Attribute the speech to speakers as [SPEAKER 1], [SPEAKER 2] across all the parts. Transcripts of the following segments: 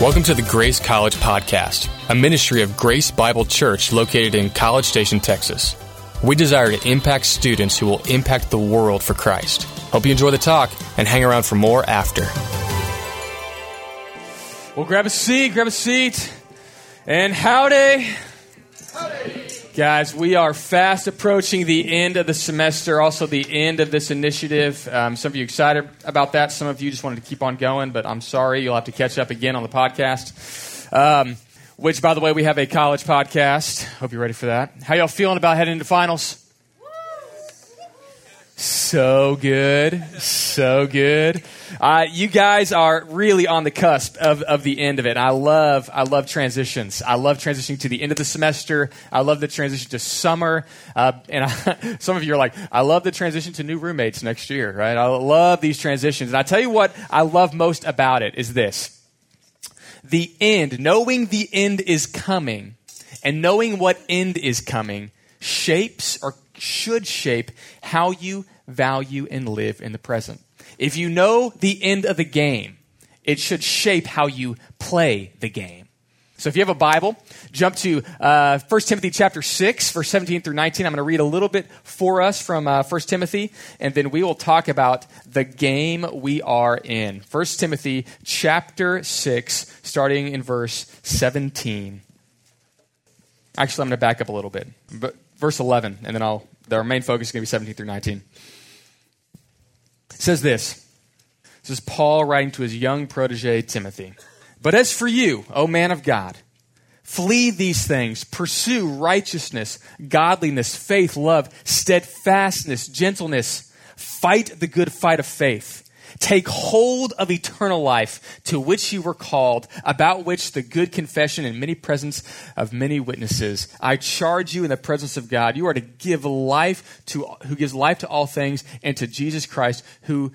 [SPEAKER 1] Welcome to the Grace College Podcast, a ministry of Grace Bible Church located in College Station, Texas. We desire to impact students who will impact the world for Christ. Hope you enjoy the talk and hang around for more after.
[SPEAKER 2] Well, grab a seat, grab a seat. And howdy. howdy. Guys, we are fast approaching the end of the semester, also the end of this initiative. Um, some of you excited about that. Some of you just wanted to keep on going, but I'm sorry. You'll have to catch up again on the podcast. Um, which, by the way, we have a college podcast. Hope you're ready for that. How y'all feeling about heading into finals? So good. So good. Uh, you guys are really on the cusp of, of the end of it. I love, I love transitions. I love transitioning to the end of the semester. I love the transition to summer. Uh, and I, some of you are like, I love the transition to new roommates next year, right? I love these transitions. And I tell you what I love most about it is this. The end, knowing the end is coming and knowing what end is coming shapes or should shape how you value and live in the present. If you know the end of the game, it should shape how you play the game. So if you have a Bible, jump to uh, 1 Timothy chapter 6, verse 17 through 19. I'm going to read a little bit for us from uh, 1 Timothy, and then we will talk about the game we are in. 1 Timothy chapter 6, starting in verse 17. Actually, I'm going to back up a little bit. But verse 11, and then I'll, our main focus is going to be 17 through 19. It says this. This is Paul writing to his young protege, Timothy. But as for you, O man of God, flee these things, pursue righteousness, godliness, faith, love, steadfastness, gentleness, fight the good fight of faith Take hold of eternal life to which you were called, about which the good confession in many presence of many witnesses. I charge you in the presence of God. You are to give life to who gives life to all things and to Jesus Christ who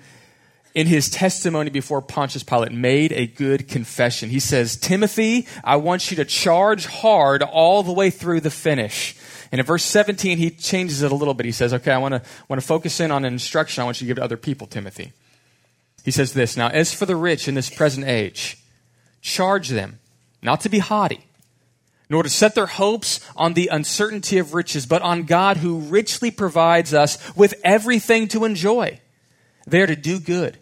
[SPEAKER 2] in his testimony before Pontius Pilate made a good confession. He says, Timothy, I want you to charge hard all the way through the finish. And in verse 17, he changes it a little bit. He says, Okay, I want to, want to focus in on an instruction I want you to give to other people, Timothy. He says this Now, as for the rich in this present age, charge them not to be haughty, nor to set their hopes on the uncertainty of riches, but on God who richly provides us with everything to enjoy. They are to do good,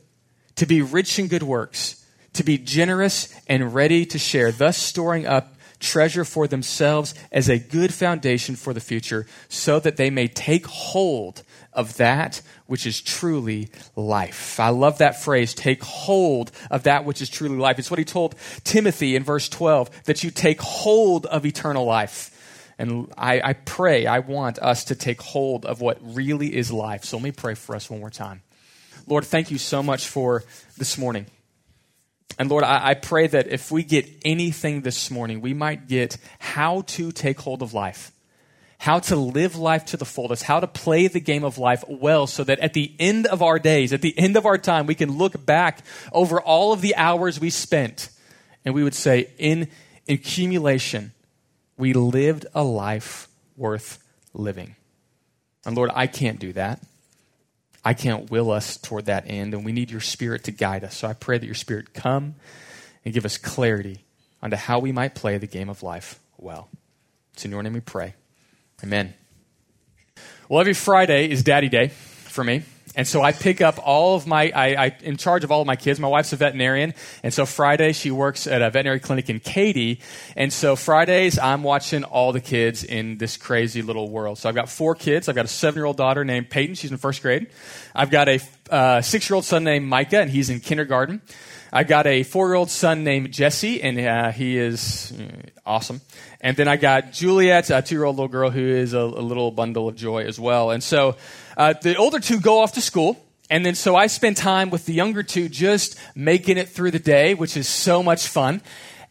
[SPEAKER 2] to be rich in good works, to be generous and ready to share, thus storing up treasure for themselves as a good foundation for the future, so that they may take hold of that which is truly life. I love that phrase, take hold of that which is truly life. It's what he told Timothy in verse 12, that you take hold of eternal life. And I, I pray, I want us to take hold of what really is life. So let me pray for us one more time. Lord, thank you so much for this morning. And Lord, I, I, pray that if we get anything this morning, we might get how to take hold of life how to live life to the fullest, how to play the game of life well, so that at the end of our days, at the end of our time, we can look back over all of the hours we spent and we would say, in accumulation, we lived a life worth living. And Lord, I can't do that. I can't will us toward that end, and we need your Spirit to guide us. So I pray that your Spirit come and give us clarity onto how we might play the game of life well. It's in your name we pray. Amen. Well, every Friday is Daddy Day for me. And so I pick up all of my, I, I, in charge of all of my kids. My wife's a veterinarian. And so Friday she works at a veterinary clinic in Katy. And so Fridays I'm watching all the kids in this crazy little world. So I've got four kids. I've got a seven year old daughter named Peyton. She's in first grade. I've got a uh, six year old son named Micah and he's in kindergarten. I've got a four year old son named Jesse, and uh, he is uh, awesome. And then I got Juliet, a two year old little girl who is a, a, little bundle of joy as well. And so uh, the older two go off to school. And then so I spend time with the younger two just making it through the day, which is so much fun.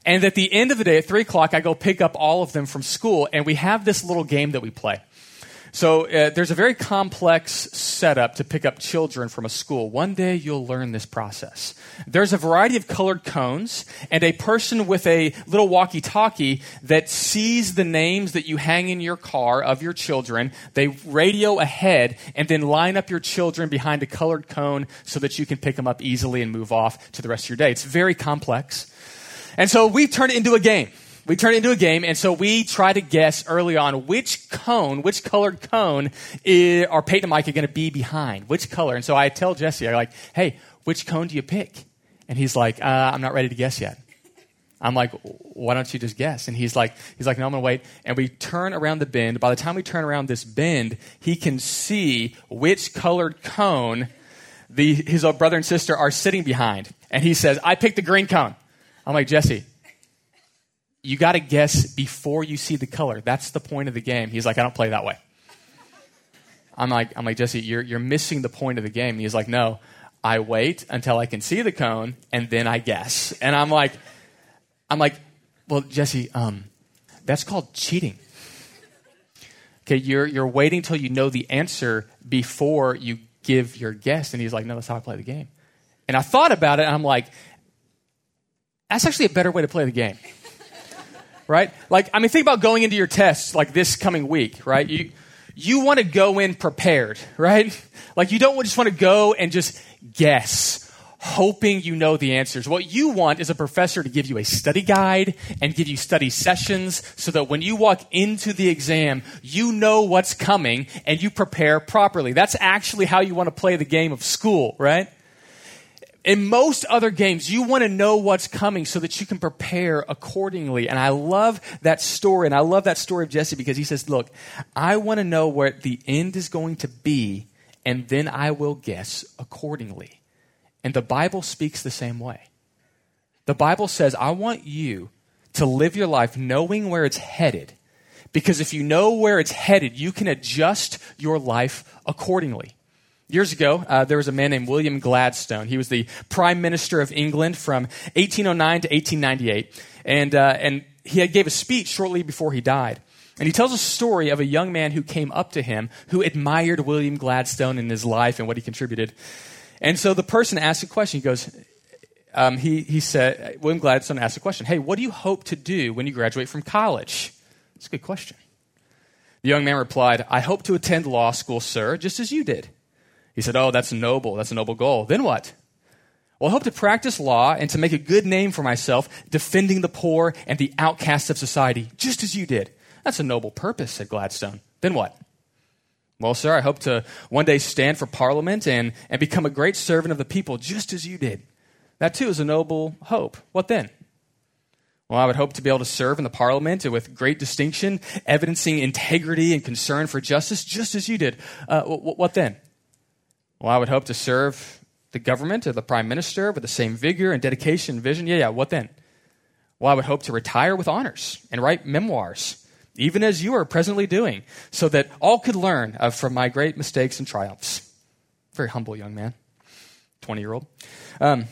[SPEAKER 2] And at the end of the day, at 3 o'clock, I go pick up all of them from school, and we have this little game that we play. So uh, there's a very complex setup to pick up children from a school. One day you'll learn this process. There's a variety of colored cones and a person with a little walkie talkie that sees the names that you hang in your car of your children. They radio ahead and then line up your children behind a colored cone so that you can pick them up easily and move off to the rest of your day. It's very complex. And so we turned it into a game. We turn it into a game, and so we try to guess early on which cone, which colored cone is, are Peyton and Mike are going to be behind, which color. And so I tell Jesse, I'm like, hey, which cone do you pick? And he's like, uh, I'm not ready to guess yet. I'm like, why don't you just guess? And he's like, he's like, no, I'm gonna wait. And we turn around the bend. By the time we turn around this bend, he can see which colored cone the, his brother and sister are sitting behind. And he says, I picked the green cone. I'm like, Jesse, you got to guess before you see the color. That's the point of the game. He's like, I don't play that way. I'm like, I'm like Jesse, you're, you're missing the point of the game. He's like, no, I wait until I can see the cone and then I guess. And I'm like, I'm like, well, Jesse, um, that's called cheating. Okay, you're, you're waiting till you know the answer before you give your guess. And he's like, no, that's how I play the game. And I thought about it and I'm like, that's actually a better way to play the game right? Like, I mean, think about going into your tests like this coming week, right? You, you want to go in prepared, right? Like, you don't just want to go and just guess, hoping you know the answers. What you want is a professor to give you a study guide and give you study sessions so that when you walk into the exam, you know what's coming and you prepare properly. That's actually how you want to play the game of school, right? In most other games, you want to know what's coming so that you can prepare accordingly. And I love that story. And I love that story of Jesse because he says, Look, I want to know where the end is going to be, and then I will guess accordingly. And the Bible speaks the same way. The Bible says, I want you to live your life knowing where it's headed. Because if you know where it's headed, you can adjust your life accordingly. Years ago, uh, there was a man named William Gladstone. He was the Prime Minister of England from 1809 to 1898. And, uh, and he gave a speech shortly before he died. And he tells a story of a young man who came up to him who admired William Gladstone and his life and what he contributed. And so the person asked a question. He goes, um, he, he said, William Gladstone asked a question Hey, what do you hope to do when you graduate from college? That's a good question. The young man replied, I hope to attend law school, sir, just as you did. He said, Oh, that's noble. That's a noble goal. Then what? Well, I hope to practice law and to make a good name for myself, defending the poor and the outcasts of society, just as you did. That's a noble purpose, said Gladstone. Then what? Well, sir, I hope to one day stand for Parliament and, and become a great servant of the people, just as you did. That too is a noble hope. What then? Well, I would hope to be able to serve in the Parliament with great distinction, evidencing integrity and concern for justice, just as you did. Uh, what then? Well, I would hope to serve the government or the prime minister with the same vigor and dedication and vision. Yeah, yeah, what then? Well, I would hope to retire with honors and write memoirs, even as you are presently doing, so that all could learn of, from my great mistakes and triumphs. Very humble young man, 20 year old. Um,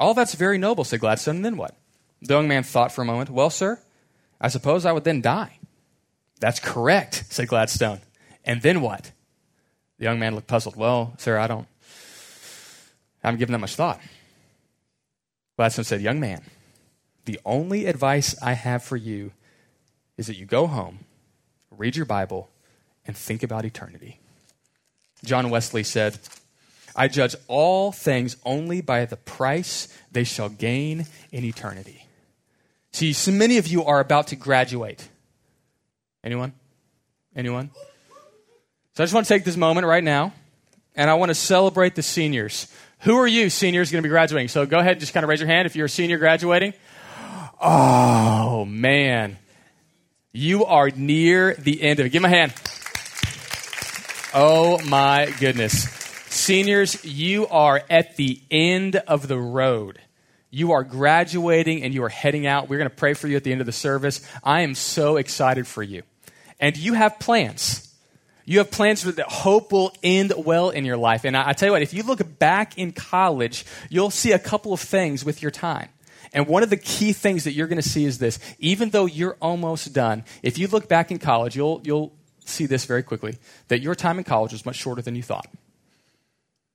[SPEAKER 2] all that's very noble, said Gladstone. And then what? The young man thought for a moment. Well, sir, I suppose I would then die. That's correct, said Gladstone. And then what? The young man looked puzzled. Well, sir, I don't, I haven't given that much thought. Gladstone said, Young man, the only advice I have for you is that you go home, read your Bible, and think about eternity. John Wesley said, I judge all things only by the price they shall gain in eternity. See, so many of you are about to graduate. Anyone? Anyone? So I just want to take this moment right now, and I want to celebrate the seniors. Who are you, seniors, going to be graduating? So go ahead and just kind of raise your hand if you're a senior graduating. Oh, man. You are near the end of it. Give me a hand. Oh, my goodness. Seniors, you are at the end of the road. You are graduating and you are heading out. We're going to pray for you at the end of the service. I am so excited for you. And you have plans. You have plans for that hope will end well in your life. And I, I tell you what, if you look back in college, you'll see a couple of things with your time. And one of the key things that you're going to see is this. Even though you're almost done, if you look back in college, you'll, you'll see this very quickly that your time in college was much shorter than you thought.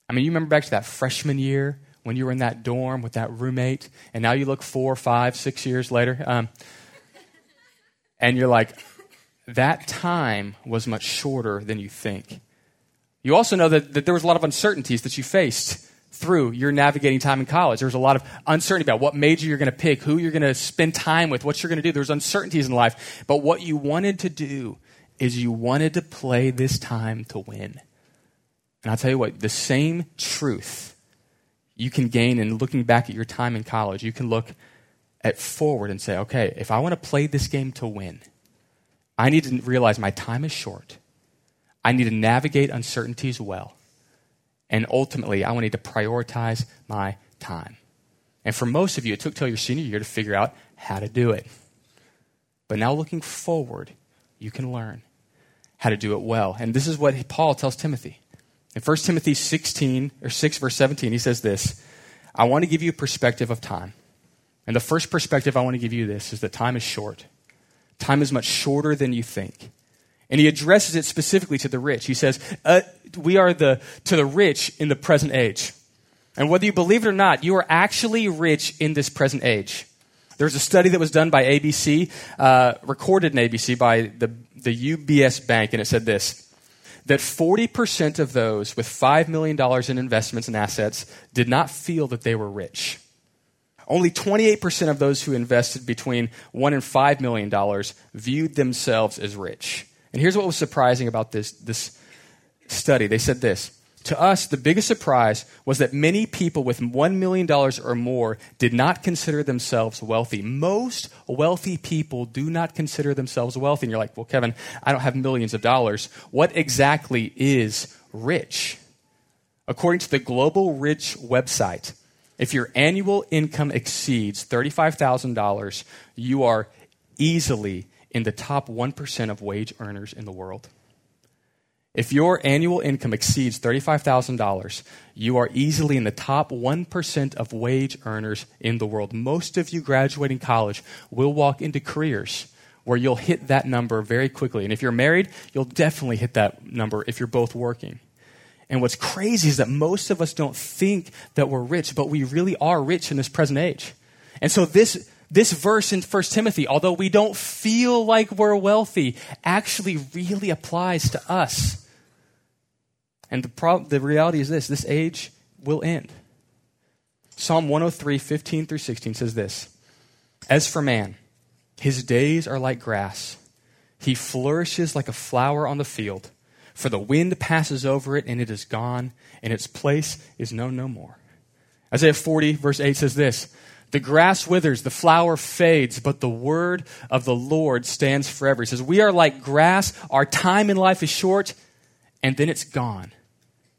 [SPEAKER 2] I mean, you remember back to that freshman year when you were in that dorm with that roommate, and now you look four, five, six years later, um, and you're like, that time was much shorter than you think. You also know that, that there was a lot of uncertainties that you faced through your navigating time in college. There was a lot of uncertainty about what major you're going to pick, who you're going to spend time with, what you're going to do. There's uncertainties in life. But what you wanted to do is you wanted to play this time to win. And I'll tell you what, the same truth you can gain in looking back at your time in college. You can look at forward and say, okay, if I want to play this game to win, I need to realize my time is short. I need to navigate uncertainties well. And ultimately, I will need to prioritize my time. And for most of you, it took till your senior year to figure out how to do it. But now looking forward, you can learn how to do it well. And this is what Paul tells Timothy. In 1 Timothy 16 or 6 verse 17, he says this, I want to give you a perspective of time. And the first perspective I want to give you this is that time is short. Time is much shorter than you think. And he addresses it specifically to the rich. He says, uh, We are the, to the rich in the present age. And whether you believe it or not, you are actually rich in this present age. There's a study that was done by ABC, uh, recorded in ABC by the, the UBS Bank, and it said this that 40% of those with $5 million in investments and assets did not feel that they were rich. Only 28% of those who invested between 1 and $5 million viewed themselves as rich. And here's what was surprising about this, this study. They said this To us, the biggest surprise was that many people with $1 million or more did not consider themselves wealthy. Most wealthy people do not consider themselves wealthy. And you're like, well, Kevin, I don't have millions of dollars. What exactly is rich? According to the Global Rich website, if your annual income exceeds $35,000, you are easily in the top 1% of wage earners in the world. If your annual income exceeds $35,000, you are easily in the top 1% of wage earners in the world. Most of you graduating college will walk into careers where you'll hit that number very quickly. And if you're married, you'll definitely hit that number if you're both working. And what's crazy is that most of us don't think that we're rich, but we really are rich in this present age. And so this this verse in 1 Timothy, although we don't feel like we're wealthy, actually really applies to us. And the, pro- the reality is this this age will end. Psalm 103, 15 through 16 says this As for man, his days are like grass, he flourishes like a flower on the field. For the wind passes over it, and it is gone, and its place is known no more. Isaiah 40, verse 8 says this the grass withers, the flower fades, but the word of the Lord stands forever. He says, We are like grass. Our time in life is short, and then it's gone.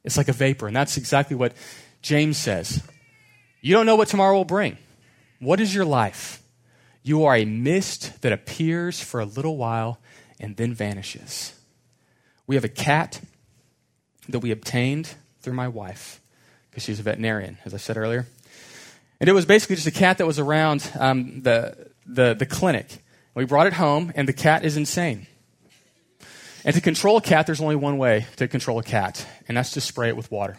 [SPEAKER 2] It's like a vapor. And that's exactly what James says. You don't know what tomorrow will bring. What is your life? You are a mist that appears for a little while and then vanishes. We have a cat that we obtained through my wife because she's a veterinarian, as I said earlier. And it was basically just a cat that was around um, the, the, the clinic. We brought it home, and the cat is insane. And to control a cat, there's only one way to control a cat, and that's to spray it with water.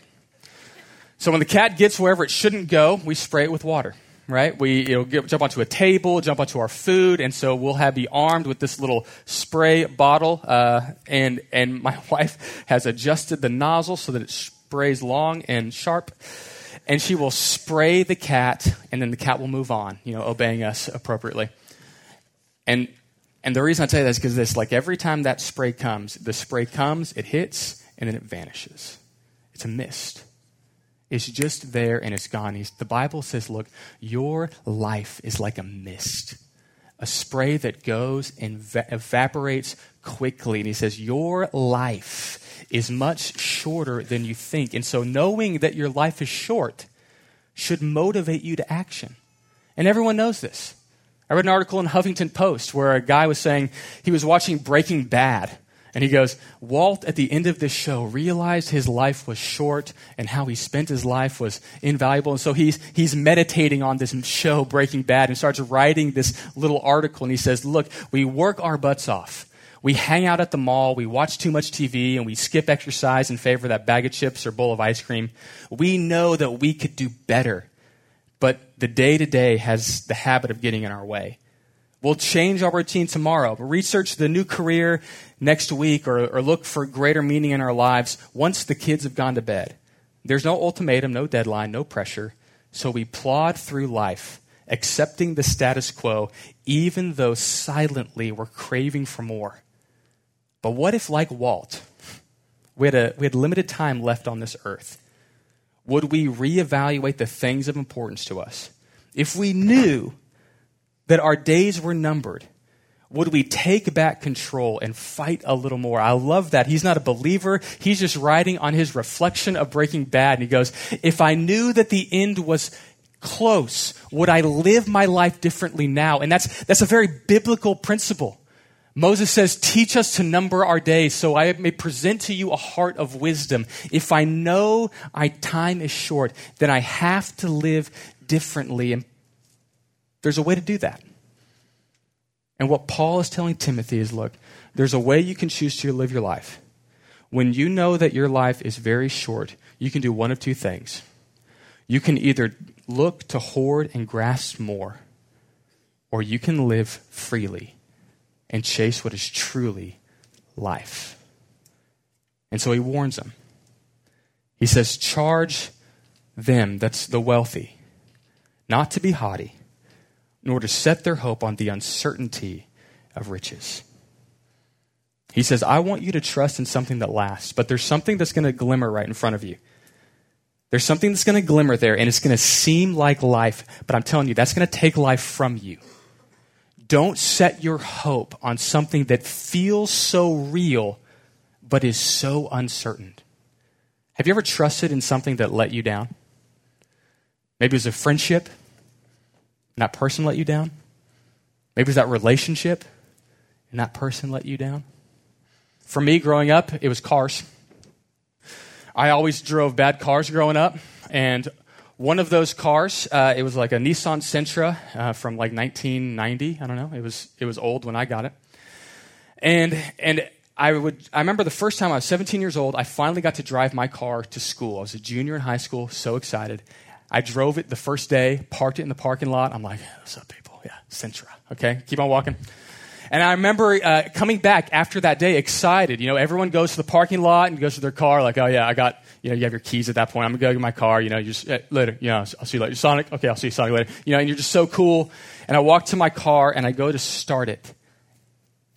[SPEAKER 2] So when the cat gets wherever it shouldn't go, we spray it with water, right? We know, get, jump onto a table, jump onto our food, and so we'll have be armed with this little spray bottle. Uh, and and my wife has adjusted the nozzle so that it sprays long and sharp and she will spray the cat, and then the cat will move on, you know, obeying us appropriately. And and the reason I tell you that is because this, like every time that spray comes, the spray comes, it hits, and then it vanishes. It's a mist. It's just there and it's gone. He's, the Bible says, look, your life is like a mist, a spray that goes and va- evaporates quickly. And he says, your life is much shorter than you think. And so, knowing that your life is short should motivate you to action. And everyone knows this. I read an article in Huffington Post where a guy was saying he was watching Breaking Bad. And he goes, Walt, at the end of this show, realized his life was short and how he spent his life was invaluable. And so he's, he's meditating on this show, Breaking Bad, and starts writing this little article. And he says, Look, we work our butts off we hang out at the mall, we watch too much TV, and we skip exercise in favor of that bag of chips or bowl of ice cream. We know that we could do better, but the day to day has the habit of getting in our way. We'll change our routine tomorrow, research the new career next week, or, or look for greater meaning in our lives once the kids have gone to bed. There's no ultimatum, no deadline, no pressure. So we plod through life, accepting the status quo, even though silently we're craving for more. But what if, like Walt, we had, a, we had limited time left on this earth? Would we reevaluate the things of importance to us? If we knew that our days were numbered, would we take back control and fight a little more? I love that. He's not a believer. He's just writing on his reflection of Breaking Bad. And he goes, If I knew that the end was close, would I live my life differently now? And that's, that's a very biblical principle. Moses says, Teach us to number our days so I may present to you a heart of wisdom. If I know my time is short, then I have to live differently. And there's a way to do that. And what Paul is telling Timothy is look, there's a way you can choose to live your life. When you know that your life is very short, you can do one of two things. You can either look to hoard and grasp more, or you can live freely and chase what is truly life. And so he warns them. He says, Charge them, that's the wealthy, not to be haughty nor to set their hope on the uncertainty of riches. He says, I want you to trust in something that lasts, but there's something that's going to glimmer right in front of you. There's something that's going to glimmer there, and it's going to seem like life, but I'm telling you, that's going to take life from you. Don't set your hope on something that feels so real, but is so uncertain. Have you ever trusted in something that let you down? Maybe it was a friendship, and that person let you down? Maybe it's that relationship and that person let you down? For me, growing up, it was cars. I always drove bad cars growing up, and one of those cars, uh, it was like a Nissan Sentra uh, from like 1990. I don't know. It was it was old when I got it, and and I would I remember the first time I was 17 years old. I finally got to drive my car to school. I was a junior in high school, so excited, I drove it the first day, parked it in the parking lot. I'm like, what's up, people? Yeah, Sentra. Okay, keep on walking. And I remember uh, coming back after that day excited. You know, everyone goes to the parking lot and goes to their car, like, oh, yeah, I got, you know, you have your keys at that point. I'm going to go get my car. You know, you just, uh, later, you know, I'll see you later. Sonic? Okay, I'll see you Sonic later. You know, and you're just so cool. And I walk to my car and I go to start it,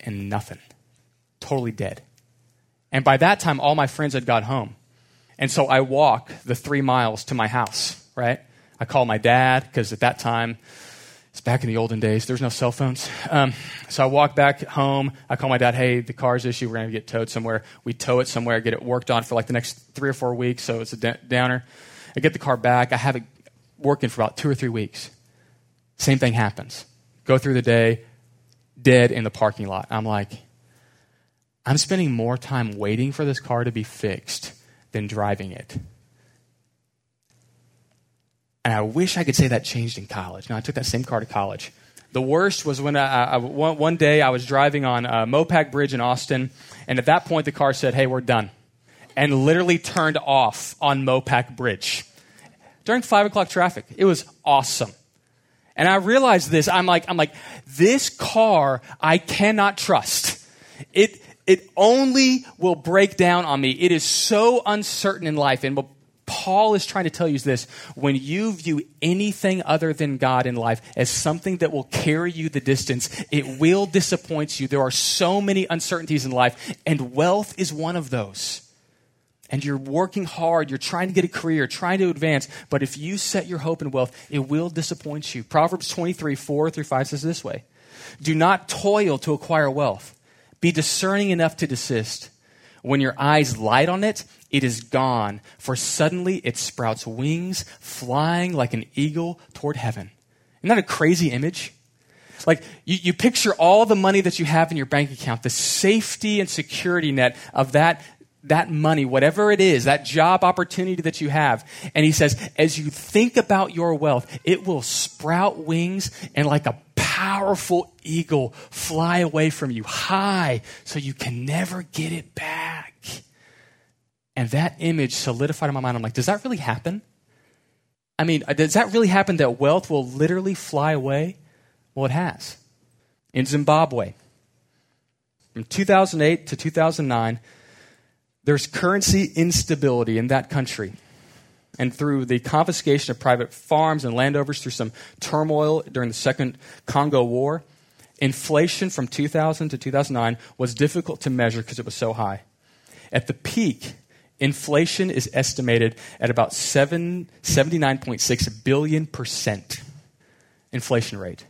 [SPEAKER 2] and nothing. Totally dead. And by that time, all my friends had got home. And so I walk the three miles to my house right? I call my dad because at that time, it's back in the olden days, there's no cell phones. Um, so I walk back home. I call my dad, hey, the car's issue. We're going to get towed somewhere. We tow it somewhere, get it worked on for like the next three or four weeks. So it's a downer. I get the car back. I have it working for about two or three weeks. Same thing happens. Go through the day, dead in the parking lot. I'm like, I'm spending more time waiting for this car to be fixed than driving it. And I wish I could say that changed in college. Now, I took that same car to college. The worst was when I, I, one, one, day I was driving on uh, Mopac Bridge in Austin, and at that point the car said, Hey, we're done. And literally turned off on Mopac Bridge during five o'clock traffic. It was awesome. And I realized this. I'm like, I'm like, this car I cannot trust. It, it only will break down on me. It is so uncertain in life. And Paul is trying to tell you is this when you view anything other than God in life as something that will carry you the distance, it will disappoint you. There are so many uncertainties in life, and wealth is one of those. And you're working hard, you're trying to get a career, trying to advance, but if you set your hope in wealth, it will disappoint you. Proverbs 23, 4 through 5 says this way Do not toil to acquire wealth, be discerning enough to desist. When your eyes light on it, it is gone, for suddenly it sprouts wings, flying like an eagle toward heaven. Isn't that a crazy image? Like, you, you picture all the money that you have in your bank account, the safety and security net of that, that money, whatever it is, that job opportunity that you have. And he says, as you think about your wealth, it will sprout wings and like a powerful eagle fly away from you high so you can never get it back. And that image solidified in my mind. I'm like, does that really happen? I mean, uh, does that really happen that wealth will literally fly away? Well, it has. In Zimbabwe, from 2008 to 2009, there's currency instability in that country. and through the confiscation of private farms and landovers through some turmoil during the Second Congo War, inflation from 2000 to 2009 was difficult to measure because it was so high. At the peak, inflation is estimated at about 7, 79.6 billion percent inflation rate.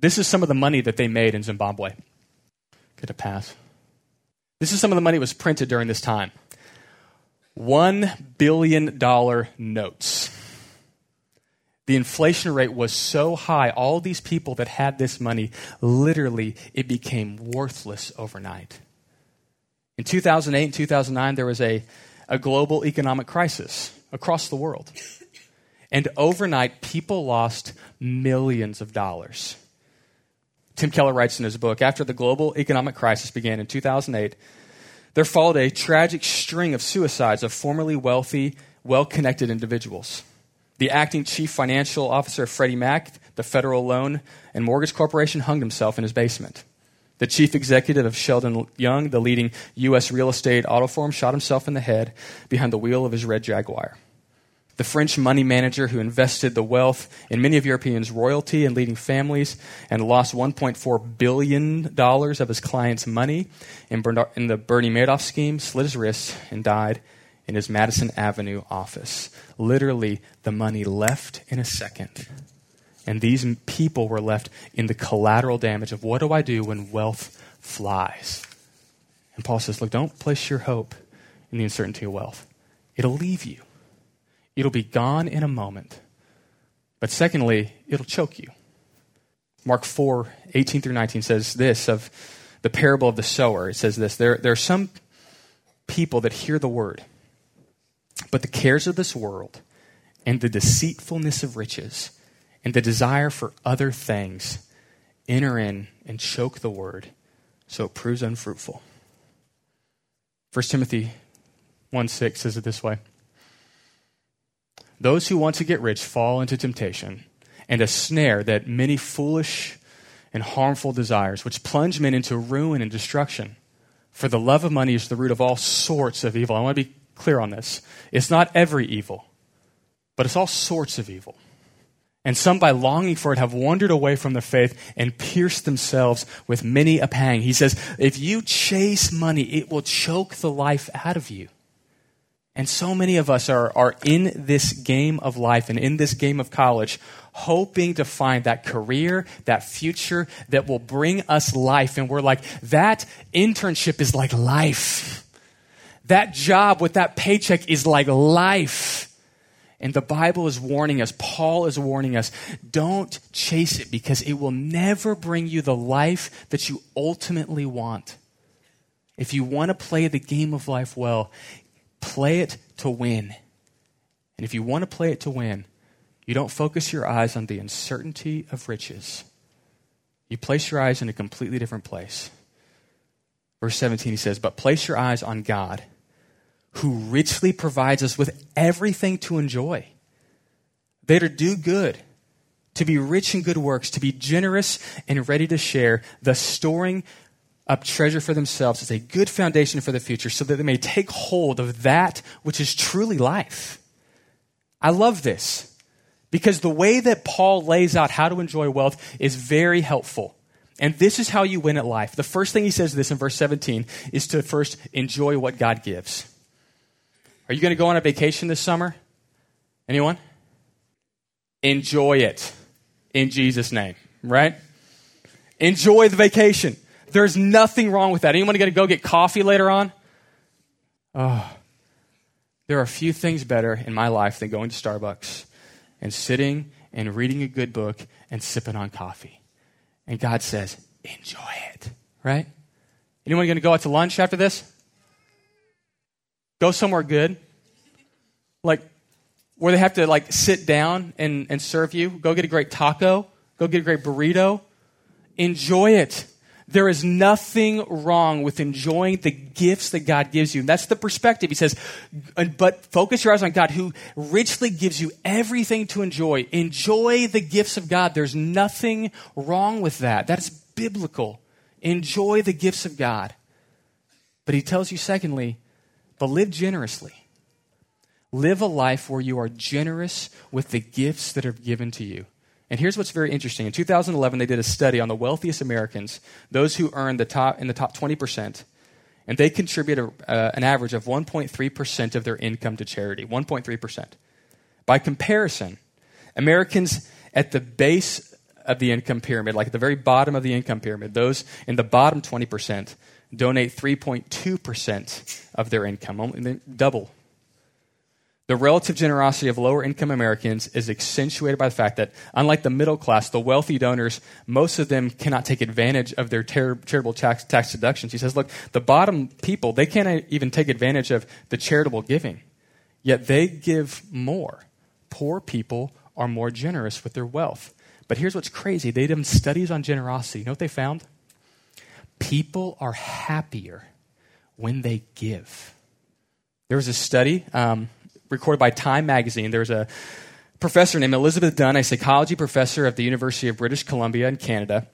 [SPEAKER 2] This is some of the money that they made in Zimbabwe. Get a pass. This is some of the money that was printed during this time. $1 billion notes. The inflation rate was so high, all these people that had this money, literally, it became worthless overnight. In 2008 and 2009, there was a, a global economic crisis across the world. And overnight, people lost millions of dollars. Tim Keller writes in his book After the global economic crisis began in 2008, there followed a tragic string of suicides of formerly wealthy, well connected individuals. The acting chief financial officer of Freddie Mac, the Federal Loan and Mortgage Corporation, hung himself in his basement. The chief executive of Sheldon Young, the leading U.S. real estate auto firm, shot himself in the head behind the wheel of his red Jaguar the French money manager who invested the wealth in many of Europeans' royalty and leading families and lost $1.4 billion of his clients' money in, in the Bernie Madoff scheme, slit his wrists and died in his Madison Avenue office. Literally, the money left in a second. And these people were left in the collateral damage of what do I do when wealth flies? And Paul says, Look, don't place your hope in the uncertainty of wealth, it'll leave you. It'll be gone in a moment. But secondly, it'll choke you. Mark 4, 18 through 19 says this of the parable of the sower. It says this there, there are some people that hear the word, but the cares of this world and the deceitfulness of riches and the desire for other things enter in and choke the word so it proves unfruitful. 1 Timothy 1 6 says it this way those who want to get rich fall into temptation and a snare that many foolish and harmful desires, which plunge men into ruin and destruction. For the love of money is the root of all sorts of evil. I want to be clear on this. It's not every evil, but it's all sorts of evil. And some, by longing for it, have wandered away from the faith and pierced themselves with many a pang. He says, if you chase money, it will choke the life out of you. And so many of us are, are in this game of life and in this game of college, hoping to find that career, that future that will bring us life. And we're like, that internship is like life. That job with that paycheck is like life. And the Bible is warning us, Paul is warning us, don't chase it because it will never bring you the life that you ultimately want. If you want to play the game of life well, Play it to win. And if you want to play it to win, you don't focus your eyes on the uncertainty of riches. You place your eyes in a completely different place. Verse 17, he says, But place your eyes on God, who richly provides us with everything to enjoy. They to do good, to be rich in good works, to be generous and ready to share, thus storing up treasure for themselves as a good foundation for the future so that they may take hold of that which is truly life. I love this because the way that Paul lays out how to enjoy wealth is very helpful. And this is how you win at life. The first thing he says this in verse 17 is to first enjoy what God gives. Are you going to go on a vacation this summer? Anyone? Enjoy it in Jesus' name, right? Enjoy the vacation. There's nothing wrong with that. Anyone going to go get coffee later on? Oh, there are a few things better in my life than going to Starbucks and sitting and reading a good book and sipping on coffee. And God says, enjoy it, right? Anyone going to go out to lunch after this? Go somewhere good. Like where they have to like sit down and, and serve you. Go get a great taco. Go get a great burrito. Enjoy it. There is nothing wrong with enjoying the gifts that God gives you. And that's the perspective. He says, but focus your eyes on God who richly gives you everything to enjoy. Enjoy the gifts of God. There's nothing wrong with that. That's biblical. Enjoy the gifts of God. But he tells you, secondly, but live generously. Live a life where you are generous with the gifts that are given to you. And here's what's very interesting. In 2011, they did a study on the wealthiest Americans, those who earn the top, in the top 20%, and they contribute a, uh, an average of 1.3% of their income to charity. 1.3%. By comparison, Americans at the base of the income pyramid, like at the very bottom of the income pyramid, those in the bottom 20% donate 3.2% of their income, double the relative generosity of lower income Americans is accentuated by the fact that, unlike the middle class, the wealthy donors, most of them cannot take advantage of their ter- charitable tax, tax deductions. He says, look, the bottom people, they can't even take advantage of the charitable giving, yet they give more. Poor people are more generous with their wealth. But here's what's crazy they did studies on generosity. You know what they found? People are happier when they give. There was a study. Um, recorded by Time Magazine. There was a professor named Elizabeth Dunn, a psychology professor at the University of British Columbia in Canada,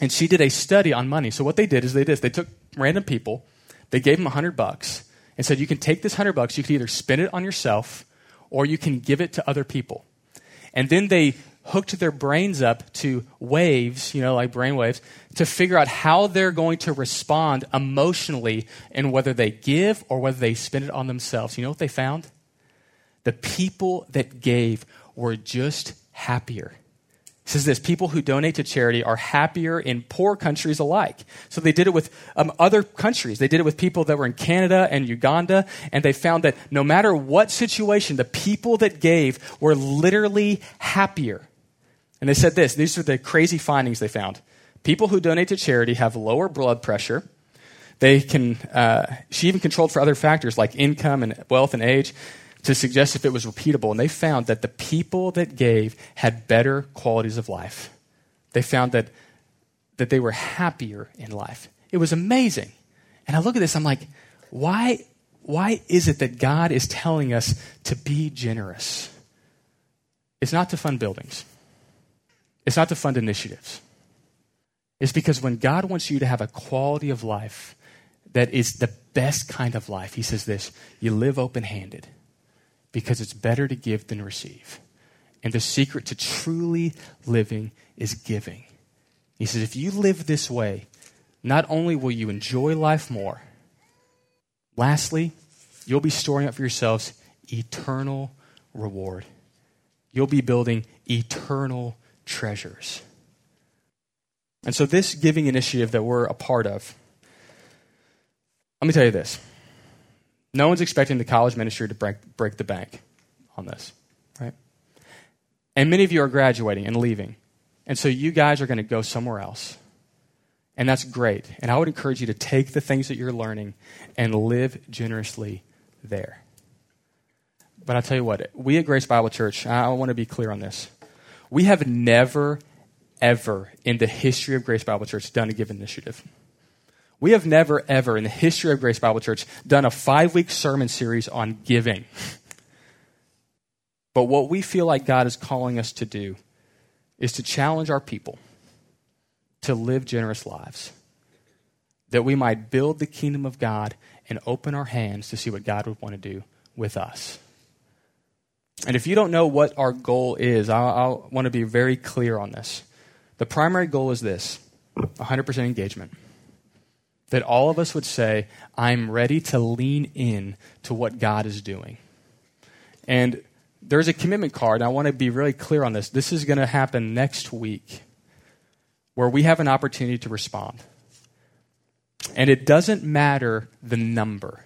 [SPEAKER 2] and she did a study on money. So what they did is they did they took random people, they gave them 100 bucks, and said, you can take this 100 bucks, you can either spend it on yourself or you can give it to other people. And then they hooked their brains up to waves, you know, like brain waves, to figure out how they're going to respond emotionally and whether they give or whether they spend it on themselves. You know what they found? the people that gave were just happier. It says this people who donate to charity are happier in poor countries alike. So they did it with um, other countries. They did it with people that were in Canada and Uganda, and they found that no matter what situation, the people that gave were literally happier. And they said this these are the crazy findings they found. People who donate to charity have lower blood pressure. They can, uh, she even controlled for other factors like income and wealth and age to suggest if it was repeatable. And they found that the people that gave had better qualities of life. They found that, that they were happier in life. It was amazing. And I look at this, I'm like, why, why is it that God is telling us to be generous? It's not to fund buildings, it's not to fund initiatives. It's because when God wants you to have a quality of life that is the best kind of life, He says this you live open handed because it's better to give than receive. And the secret to truly living is giving. He says, if you live this way, not only will you enjoy life more, lastly, you'll be storing up for yourselves eternal reward. You'll be building eternal treasures. And so, this giving initiative that we're a part of, let me tell you this no one's expecting the college ministry to break, break the bank on this, right? And many of you are graduating and leaving. And so you guys are going to go somewhere else. And that's great. And I would encourage you to take the things that you're learning and live generously there. But I'll tell you what, we at Grace Bible Church, I want to be clear on this. We have never, ever in the history of Grace Bible Church done a give initiative. We have never, ever in the history of Grace Bible Church done a five week sermon series on giving. But what we feel like God is calling us to do is to challenge our people to live generous lives, that we might build the kingdom of God and open our hands to see what God would want to do with us. And if you don't know what our goal is, I, want to be very clear on this. The primary goal is this 100% engagement that all of us would say, I'm ready to lean in to what God is doing. And there's a commitment card, and I want to be really clear on this. This is going to happen next week, where we have an opportunity to respond. And it doesn't matter the number,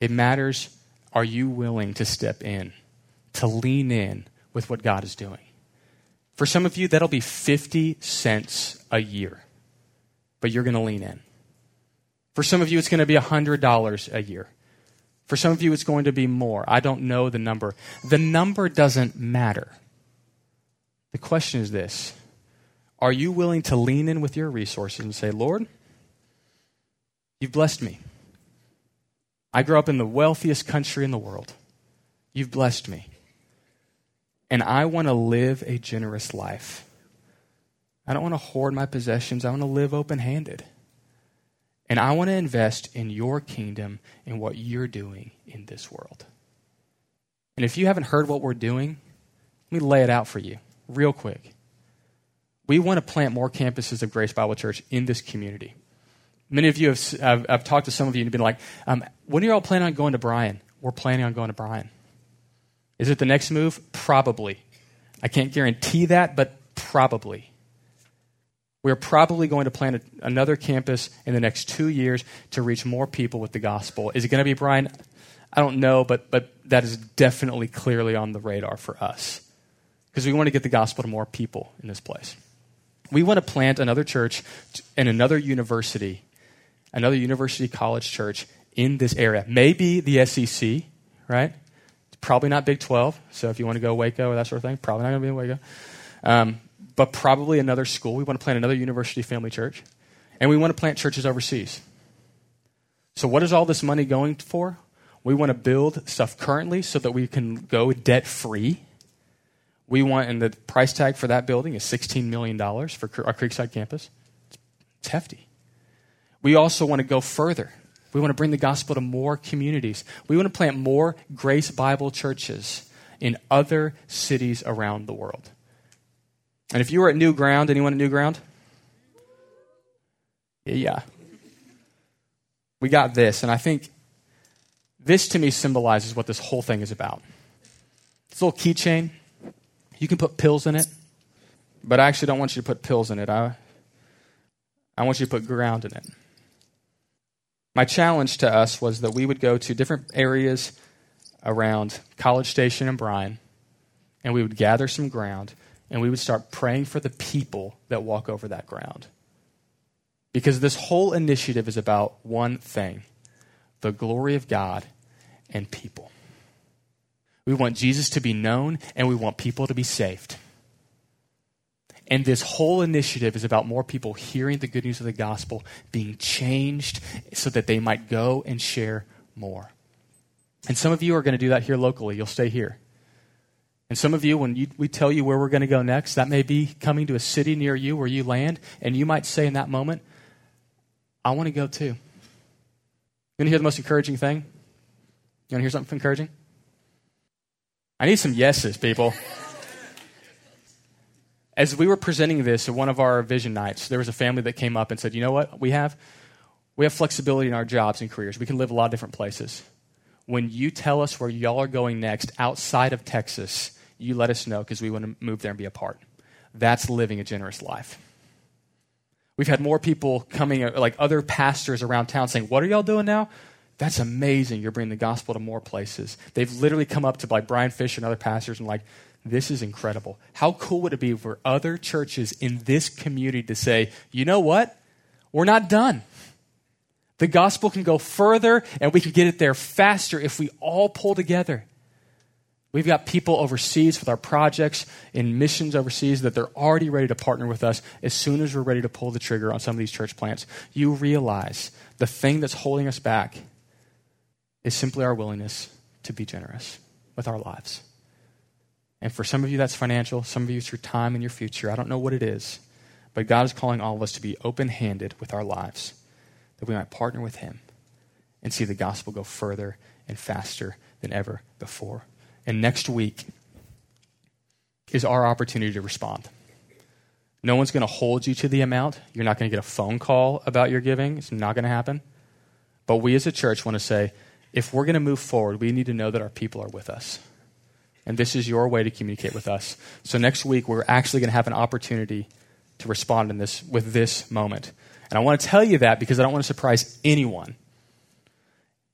[SPEAKER 2] it matters are you willing to step in, to lean in with what God is doing? For some of you, that'll be 50 cents a year but you're going to lean in. For some of you, it's going to be $100 a year. For some of you, it's going to be more. I don't know the number. The number doesn't matter. The question is this Are you willing to lean in with your resources and say, Lord, you've blessed me? I grew up in the wealthiest country in the world. You've blessed me. And I want to live a generous life. I don't want to hoard my possessions. I want to live open handed. And I want to invest in your kingdom and what you're doing in this world. And if you haven't heard what we're doing, let me lay it out for you real quick. We want to plant more campuses of Grace Bible Church in this community. Many of you have, I've, I've talked to some of you and been like, um, when are you all planning on going to Bryan? We're planning on going to Bryan. Is it the next move? Probably. I can't guarantee that, but probably. We're probably going to plant a, another campus in the next two years to reach more people with the gospel. Is it going to be Bryan? I don't know, but, but that is definitely clearly on the radar for us because we want to get the gospel to more people in this place. We want to plant another church and another university, another university college church in this area. Maybe the SEC, right? Probably not Big 12. So if you want to go Waco or that sort of thing, probably not going to be in Waco. Um, but probably another school. We want to plant another university family church. And we want to plant churches overseas. So, what is all this money going for? We want to build stuff currently so that we can go debt free. We want, and the price tag for that building is $16 million for our Creekside campus. It's hefty. We also want to go further. We want to bring the gospel to more communities. We want to plant more Grace Bible churches in other cities around the world. And if you were at New Ground, anyone at New Ground? Yeah. We got this, and I think this to me symbolizes what this whole thing is about. This little keychain, you can put pills in it, but I actually don't want you to put pills in it. I, I want you to put ground in it. My challenge to us was that we would go to different areas around College Station and Bryan, and we would gather some ground and we would start praying for the people that walk over that ground. Because this whole initiative is about one thing the glory of God and people. We want Jesus to be known, and we want people to be saved. And this whole initiative is about more people hearing the good news of the gospel, being changed so that they might go and share more. And some of you are going to do that here locally. You'll stay here. And some of you, when you, we tell you where we're going to go next, that may be coming to a city near you where you land, and you might say in that moment, I want to go too. You want to hear the most encouraging thing? You want to hear something encouraging? I need some yeses, people. As we were presenting this at one of our vision nights, there was a family that came up and said, You know what? We have, we have flexibility in our jobs and careers. We can live a lot of different places. When you tell us where y'all are going next outside of Texas, you let us know because we want to move there and be a part. That's living a generous life. We've had more people coming, uh, like other pastors around town, saying, What are y'all doing now? That's amazing. You're bringing the gospel to more places. They've literally come up to like Brian Fish and other pastors and like, this is incredible. How cool would it be for other churches in this community to say, you know what? We're not done. The gospel can go further and we can get it there faster if we all pull together. We've got people overseas with our projects in missions overseas that they're already ready to partner with us as soon as we're ready to pull the trigger on some of these church plants. You realize the thing that's holding us back is simply our willingness to be generous with our lives. And for some of you, that's financial. Some of you, it's your time and your future. I don't know what it is. But God is calling all of us to be open handed with our lives, that we might partner with Him and see the gospel go further and faster than ever before. And next week is our opportunity to respond. No one's going to hold you to the amount. You're not going to get a phone call about your giving. It's not going to happen. But we as a church want to say if we're going to move forward, we need to know that our people are with us. And this is your way to communicate with us. So next week, we're actually going to have an opportunity to respond in this, with this moment. And I want to tell you that because I don't want to surprise anyone.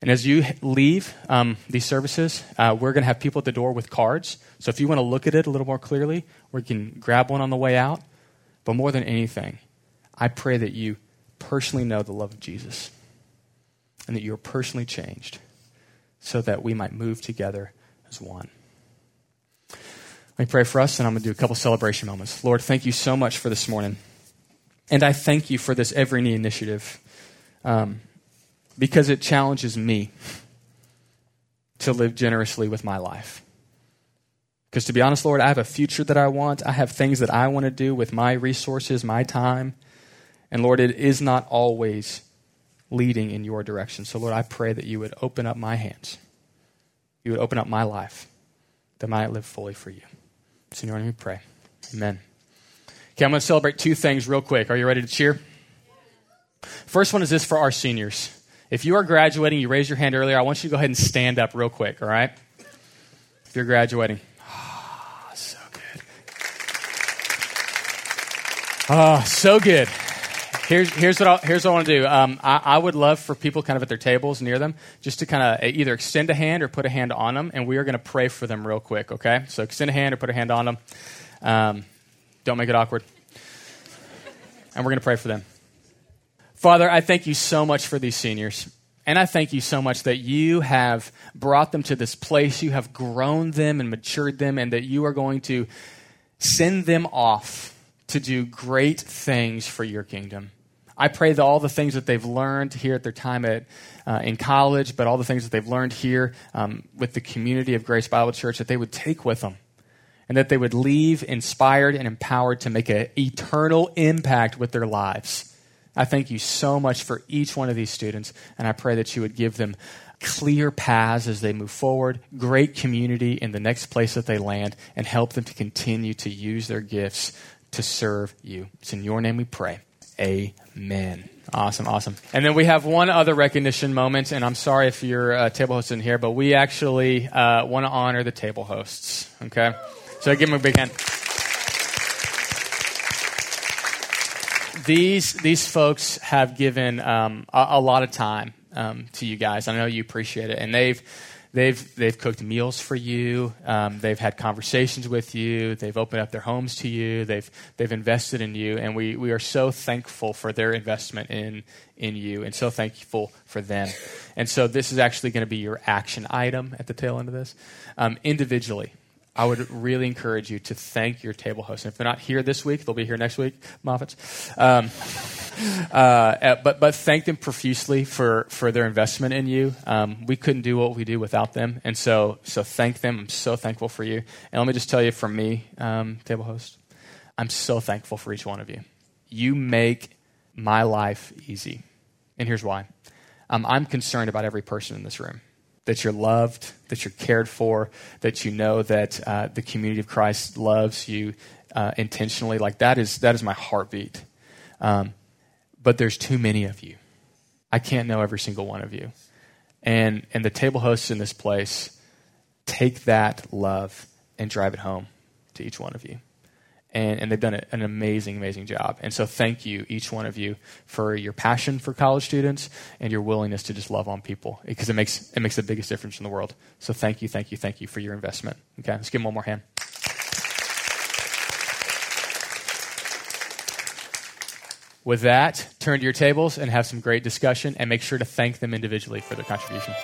[SPEAKER 2] And as you leave um, these services, uh, we're going to have people at the door with cards. So if you want to look at it a little more clearly, we can grab one on the way out. But more than anything, I pray that you personally know the love of Jesus and that you are personally changed so that we might move together as one. Let me pray for us, and I'm going to do a couple celebration moments. Lord, thank you so much for this morning. And I thank you for this Every Knee initiative. Um, because it challenges me to live generously with my life. Because to be honest, Lord, I have a future that I want. I have things that I want to do with my resources, my time. And Lord, it is not always leading in your direction. So, Lord, I pray that you would open up my hands. You would open up my life that I might live fully for you. In your name we pray. Amen. Okay, I'm going to celebrate two things real quick. Are you ready to cheer? First one is this for our seniors. If you are graduating, you raised your hand earlier, I want you to go ahead and stand up real quick, all right? If you're graduating. Oh, so good. Oh, so good. Here's, here's, what, I'll, here's what I want to do. Um, I, I, would love for people kind of at their tables near them just to kind of either extend a hand or put a hand on them, and we are going to pray for them real quick, okay? So extend a hand or put a hand on them. Um, don't make it awkward. And we're going to pray for them. Father, I thank you so much for these seniors. And I thank you so much that you have brought them to this place. You have grown them and matured them, and that you are going to send them off to do great things for your kingdom. I pray that all the things that they've learned here at their time at, uh, in college, but all the things that they've learned here um, with the community of Grace Bible Church, that they would take with them and that they would leave inspired and empowered to make an eternal impact with their lives. I thank you so much for each one of these students, and I pray that you would give them clear paths as they move forward, great community in the next place that they land, and help them to continue to use their gifts to serve you. It's in your name we pray. Amen. Awesome, awesome. And then we have one other recognition moment, and I'm sorry if you're a table host in here, but we actually uh, want to honor the table hosts. Okay? So give them a big hand. These, these folks have given um, a, a, lot of time um, to you guys. I know you appreciate it. And they've, they've, they've cooked meals for you. Um, they've had conversations with you. They've opened up their homes to you. They've, they've invested in you. And we, we are so thankful for their investment in, in you and so thankful for them. And so this is actually going to be your action item at the tail end of this. Um, individually, I would really encourage you to thank your table host. And if they're not here this week, they'll be here next week, Moffats. Um, uh, but, but thank them profusely for, for their investment in you. Um, we couldn't do what we do without them. And so, so thank them. I'm so thankful for you. And let me just tell you from me, um, table host, I'm so thankful for each one of you. You make my life easy. And here's why um, I'm concerned about every person in this room that you're loved, that you're cared for, that you know that uh, the community of Christ loves you uh, intentionally. Like that is that is my heartbeat. Um, but there's too many of you. I can't know every single one of you. And and the table hosts in this place take that love and drive it home to each one of you and, and they've done an amazing, amazing job. And so, thank you, each one of you, for your passion for college students and your willingness to just love on people because it makes, it makes the biggest difference in the world. So, thank you, thank you, thank you for your investment. Okay, let's give them one more hand. With that, turn to your tables and have some great discussion and make sure to thank them individually for their contribution.